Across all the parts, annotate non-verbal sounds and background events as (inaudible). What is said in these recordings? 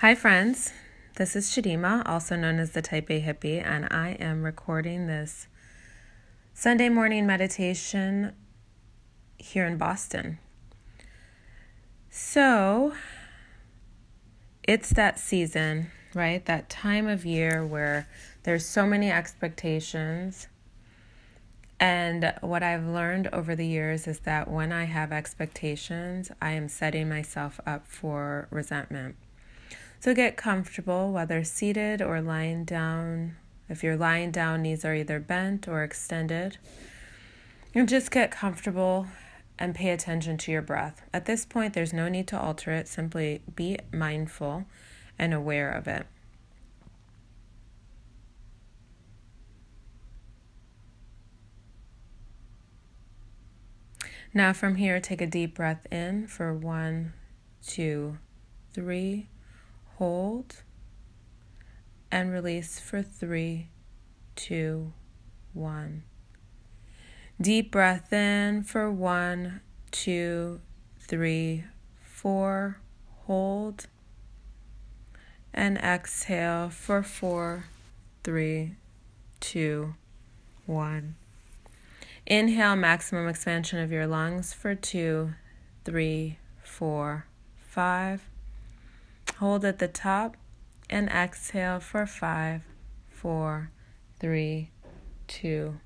Hi, friends. This is Shadima, also known as the Type A Hippie, and I am recording this Sunday morning meditation here in Boston. So, it's that season, right? That time of year where there's so many expectations. And what I've learned over the years is that when I have expectations, I am setting myself up for resentment. So get comfortable, whether seated or lying down. If you're lying down, knees are either bent or extended. And just get comfortable and pay attention to your breath. At this point, there's no need to alter it, simply be mindful and aware of it. Now, from here, take a deep breath in for one, two, three hold, and release for three, two, one. Deep breath in for one, two, three, four. Hold. And exhale for four, three, two, one. Inhale, maximum expansion of your lungs for two, three, four, five. Hold at the top and exhale for five, four, three, two,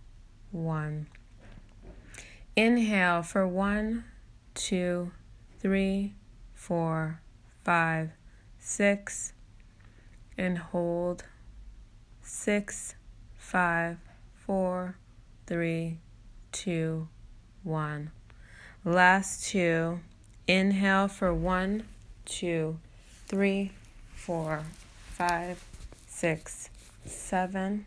one. Inhale for one, two, three, four, five, six, and hold six, five, four, three, two, one. Last two. Inhale for one, two, three, four, five, six, seven.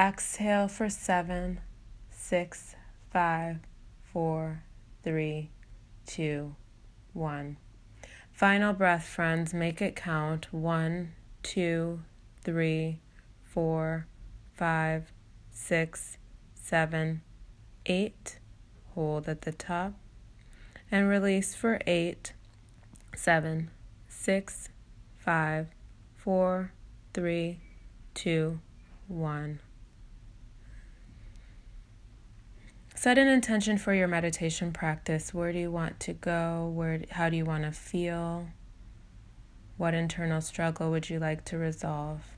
Exhale for seven, six, five, four, three, two, one. Final breath, friends. Make it count. One, two, three, four, five, six, seven, eight. Hold at the top and release for eight, seven, six, five, four, three, two, one. Set an intention for your meditation practice. Where do you want to go? Where how do you want to feel? What internal struggle would you like to resolve?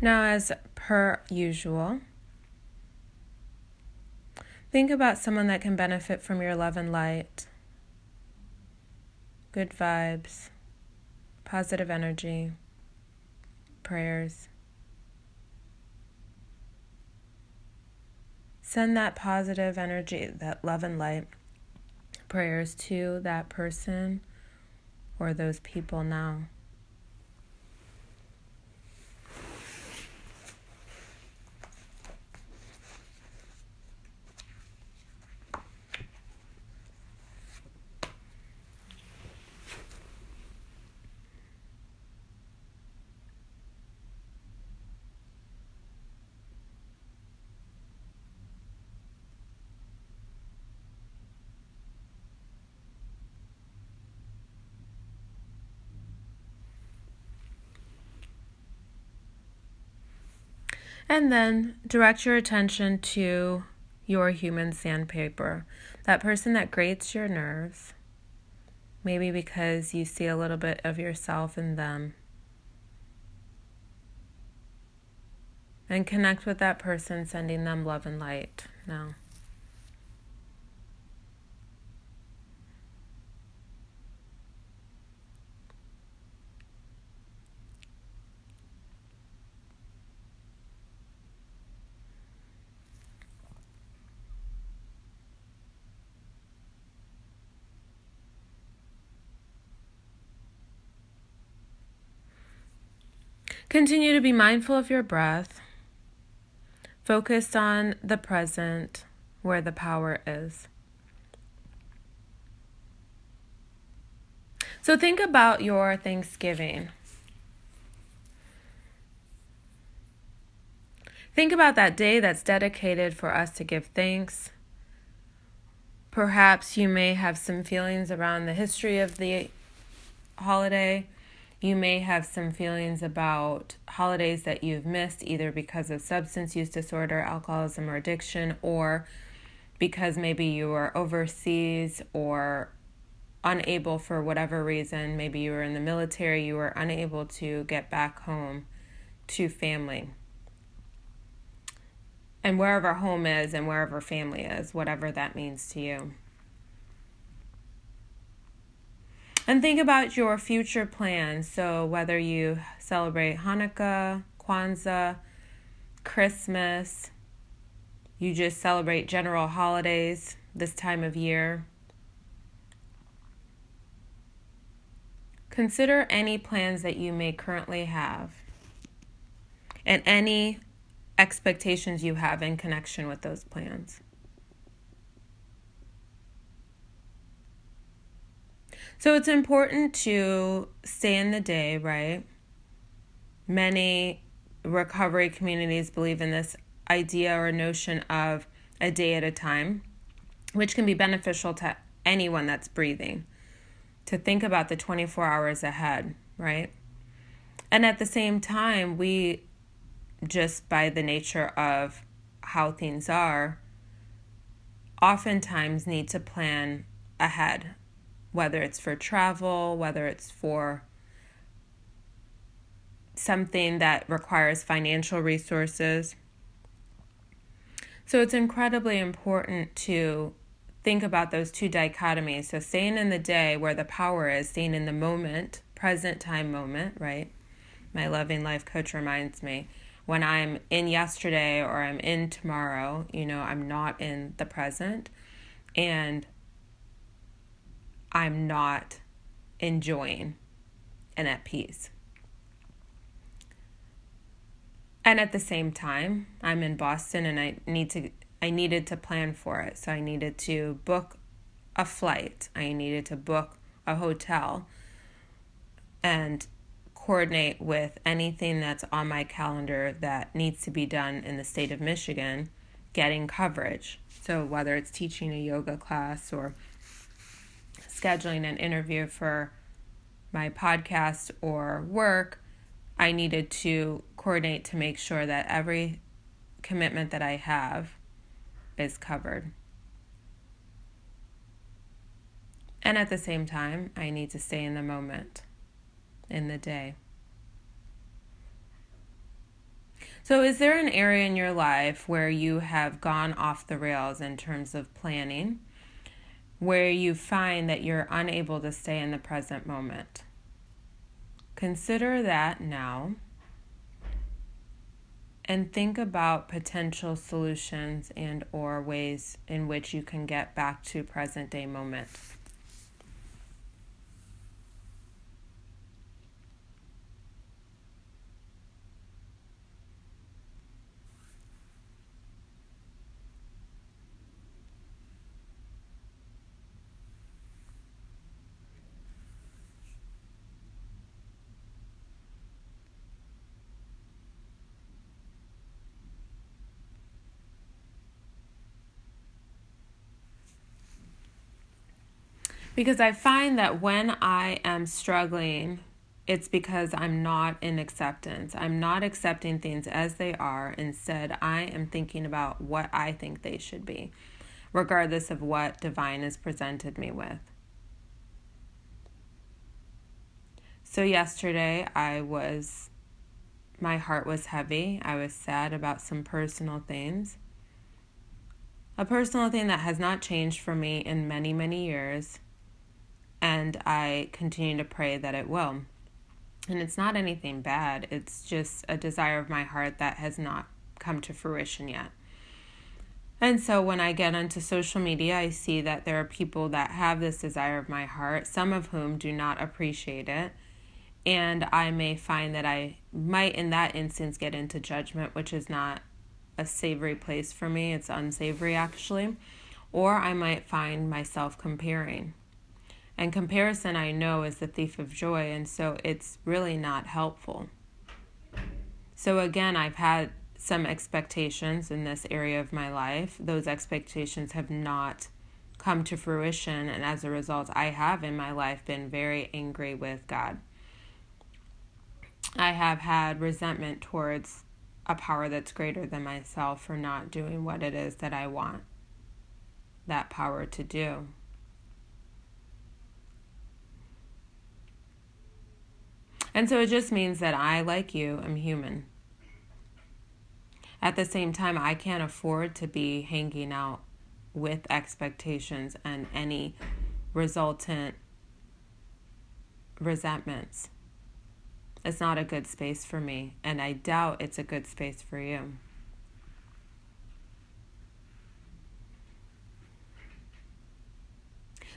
Now, as per usual, think about someone that can benefit from your love and light, good vibes, positive energy, prayers. Send that positive energy, that love and light, prayers to that person or those people now. And then direct your attention to your human sandpaper, that person that grates your nerves, maybe because you see a little bit of yourself in them. And connect with that person, sending them love and light now. Continue to be mindful of your breath. Focus on the present where the power is. So think about your Thanksgiving. Think about that day that's dedicated for us to give thanks. Perhaps you may have some feelings around the history of the holiday. You may have some feelings about holidays that you've missed either because of substance use disorder, alcoholism, or addiction, or because maybe you were overseas or unable for whatever reason. Maybe you were in the military, you were unable to get back home to family and wherever home is and wherever family is, whatever that means to you. And think about your future plans. So, whether you celebrate Hanukkah, Kwanzaa, Christmas, you just celebrate general holidays this time of year. Consider any plans that you may currently have and any expectations you have in connection with those plans. So it's important to stay in the day, right? Many recovery communities believe in this idea or notion of a day at a time, which can be beneficial to anyone that's breathing to think about the 24 hours ahead, right? And at the same time, we just by the nature of how things are, oftentimes need to plan ahead, whether it's for travel, whether it's for something that requires financial resources. So it's incredibly important to think about those two dichotomies. So staying in the day where the power is, staying in the moment, present time moment, right? My loving life coach reminds me when I'm in yesterday or I'm in tomorrow, you know, I'm not in the present and I'm not enjoying and at peace. And at the same time, I'm in Boston and I need to I needed to plan for it. So I needed to book a flight. I needed to book a hotel. And coordinate with anything that's on my calendar that needs to be done in the state of Michigan, getting coverage. So, whether it's teaching a yoga class or scheduling an interview for my podcast or work, I needed to coordinate to make sure that every commitment that I have is covered. And at the same time, I need to stay in the moment in the day. So, is there an area in your life where you have gone off the rails in terms of planning, where you find that you're unable to stay in the present moment? Consider that now and think about potential solutions and or ways in which you can get back to present day moment. Because I find that when I am struggling, it's because I'm not in acceptance. I'm not accepting things as they are. Instead, I am thinking about what I think they should be, regardless of what divine has presented me with. So, yesterday, I was, my heart was heavy. I was sad about some personal things. A personal thing that has not changed for me in many, many years and I continue to pray that it will. And it's not anything bad, it's just a desire of my heart that has not come to fruition yet. And so when I get onto social media, I see that there are people that have this desire of my heart, some of whom do not appreciate it. And I may find that I might, in that instance, get into judgment, which is not a savory place for me. It's unsavory, actually. Or I might find myself comparing And comparison, I know, is the thief of joy, and so it's really not helpful. So, again, I've had some expectations in this area of my life. Those expectations have not come to fruition, and as a result, I have in my life been very angry with God. I have had resentment towards a power that's greater than myself for not doing what it is that I want that power to do. And so it just means that I, like you, am human. At the same time, I can't afford to be hanging out with expectations and any resultant resentments. It's not a good space for me, and I doubt it's a good space for you.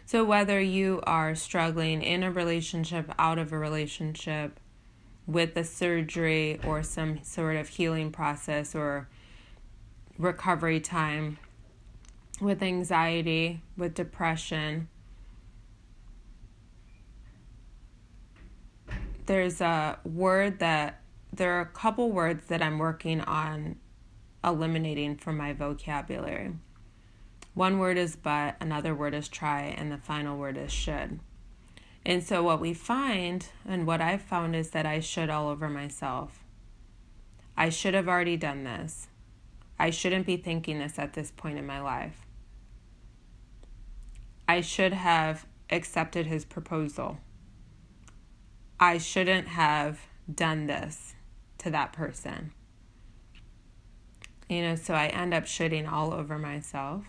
So, whether you are struggling in a relationship, out of a relationship, with a surgery or some sort of healing process or recovery time, with anxiety, with depression, there's a word that there are a couple words that I'm working on eliminating from my vocabulary. One word is but, another word is try, and the final word is should. And so, what we find, and what I've found, is that I should all over myself. I should have already done this. I shouldn't be thinking this at this point in my life. I should have accepted his proposal. I shouldn't have done this to that person. You know, so I end up shitting all over myself.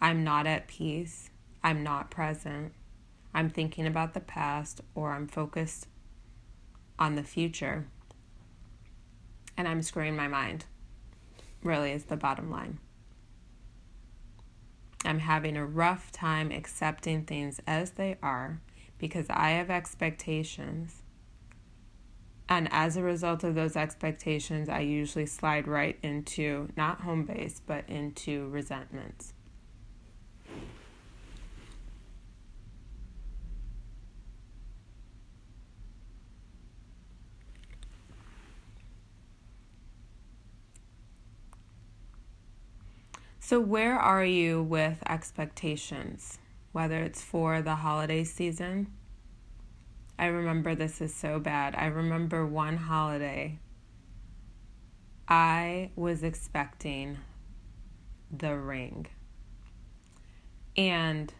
I'm not at peace. I'm not present. I'm thinking about the past or I'm focused on the future. And I'm screwing my mind, really, is the bottom line. I'm having a rough time accepting things as they are because I have expectations. And as a result of those expectations, I usually slide right into not home base, but into resentments. So, where are you with expectations, whether it's for the holiday season? I remember this is so bad. I remember one holiday, I was expecting the ring. And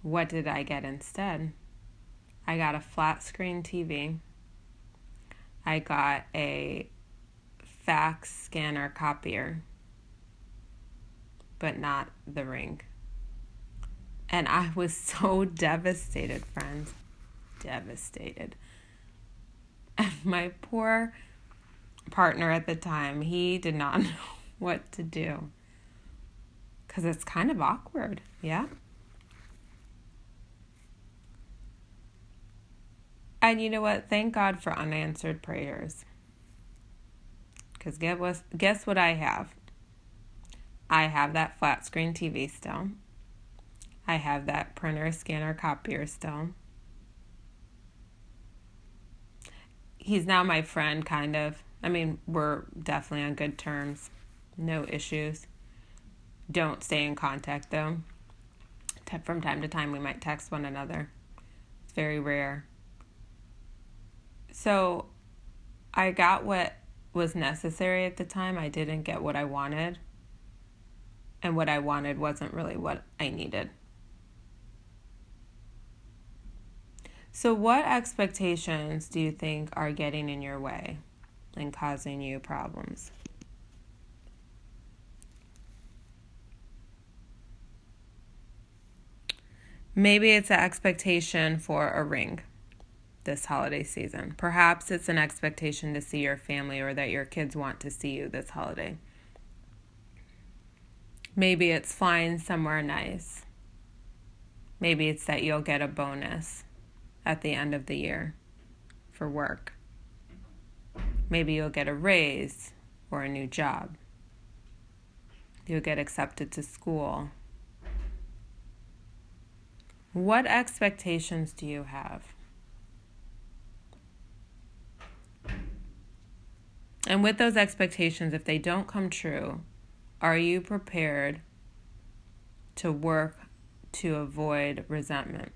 what did I get instead? I got a flat screen TV. I got a fax scanner copier but not the ring. And I was (laughs) so devastated, friends. Devastated. And my poor partner at the time, he did not (laughs) know what to do. Because it's kind of awkward, yeah? And you know what? Thank God for unanswered prayers. Because guess what I have? I have that flat screen TV still. I have that printer, scanner, copier still. He's now my friend, kind of. I mean, we're definitely on good terms. No issues. Don't stay in contact though. From time to time, we might text one another. It's very rare. So I got what was necessary at the time. I didn't get what I wanted and what I wanted wasn't really what I needed. So, what expectations do you think are getting in your way and causing you problems? Maybe it's an expectation for a ring this holiday season. Perhaps it's an expectation to see your family or that your kids want to see you this holiday. Maybe it's flying somewhere nice. Maybe it's that you'll get a bonus at the end of the year for work. Maybe you'll get a raise or a new job. You'll get accepted to school. What expectations do you have? And with those expectations, if they don't come true, are you prepared to work to avoid resentment?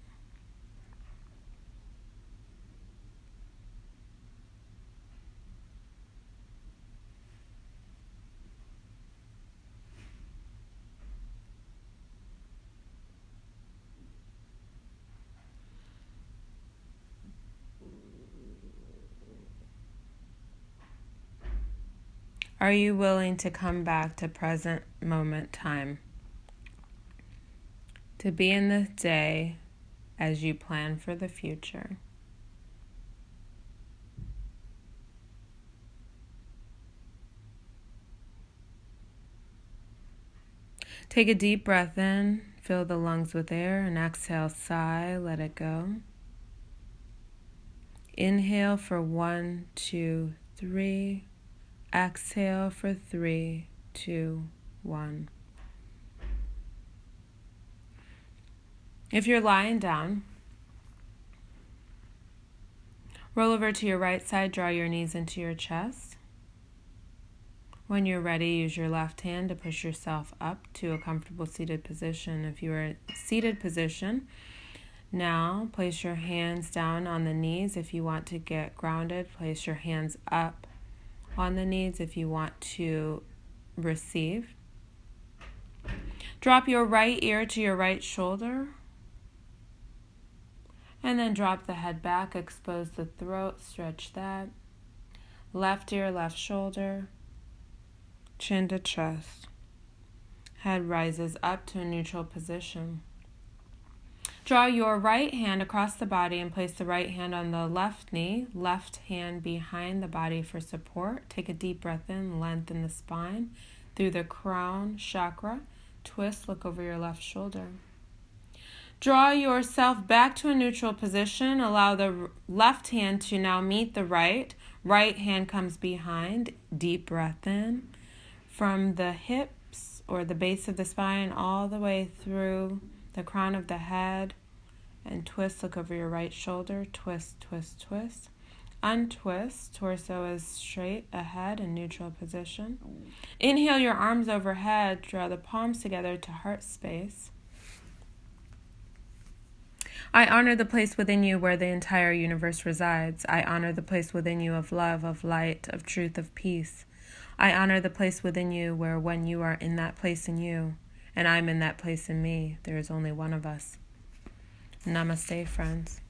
Are you willing to come back to present moment time? To be in the day as you plan for the future. Take a deep breath in, fill the lungs with air, and exhale, sigh, let it go. Inhale for one, two, three. Exhale for three, two, one. If you're lying down, roll over to your right side, draw your knees into your chest. When you're ready, use your left hand to push yourself up to a comfortable seated position. If you are in seated position, now place your hands down on the knees. If you want to get grounded, place your hands up on the knees if you want to receive. Drop your right ear to your right shoulder. And then drop the head back, expose the throat, stretch that. Left ear, left shoulder, chin to chest. Head rises up to a neutral position. Draw your right hand across the body and place the right hand on the left knee, left hand behind the body for support. Take a deep breath in, lengthen the spine through the crown chakra. Twist, look over your left shoulder. Draw yourself back to a neutral position. Allow the left hand to now meet the right. Right hand comes behind. Deep breath in from the hips or the base of the spine all the way through the crown of the head and twist. Look over your right shoulder. Twist, twist, twist. Untwist. Torso is straight ahead in neutral position. Inhale your arms overhead. Draw the palms together to heart space. I honor the place within you where the entire universe resides. I honor the place within you of love, of light, of truth, of peace. I honor the place within you where, when you are in that place in you, and I'm in that place in me, there is only one of us. Namaste, friends.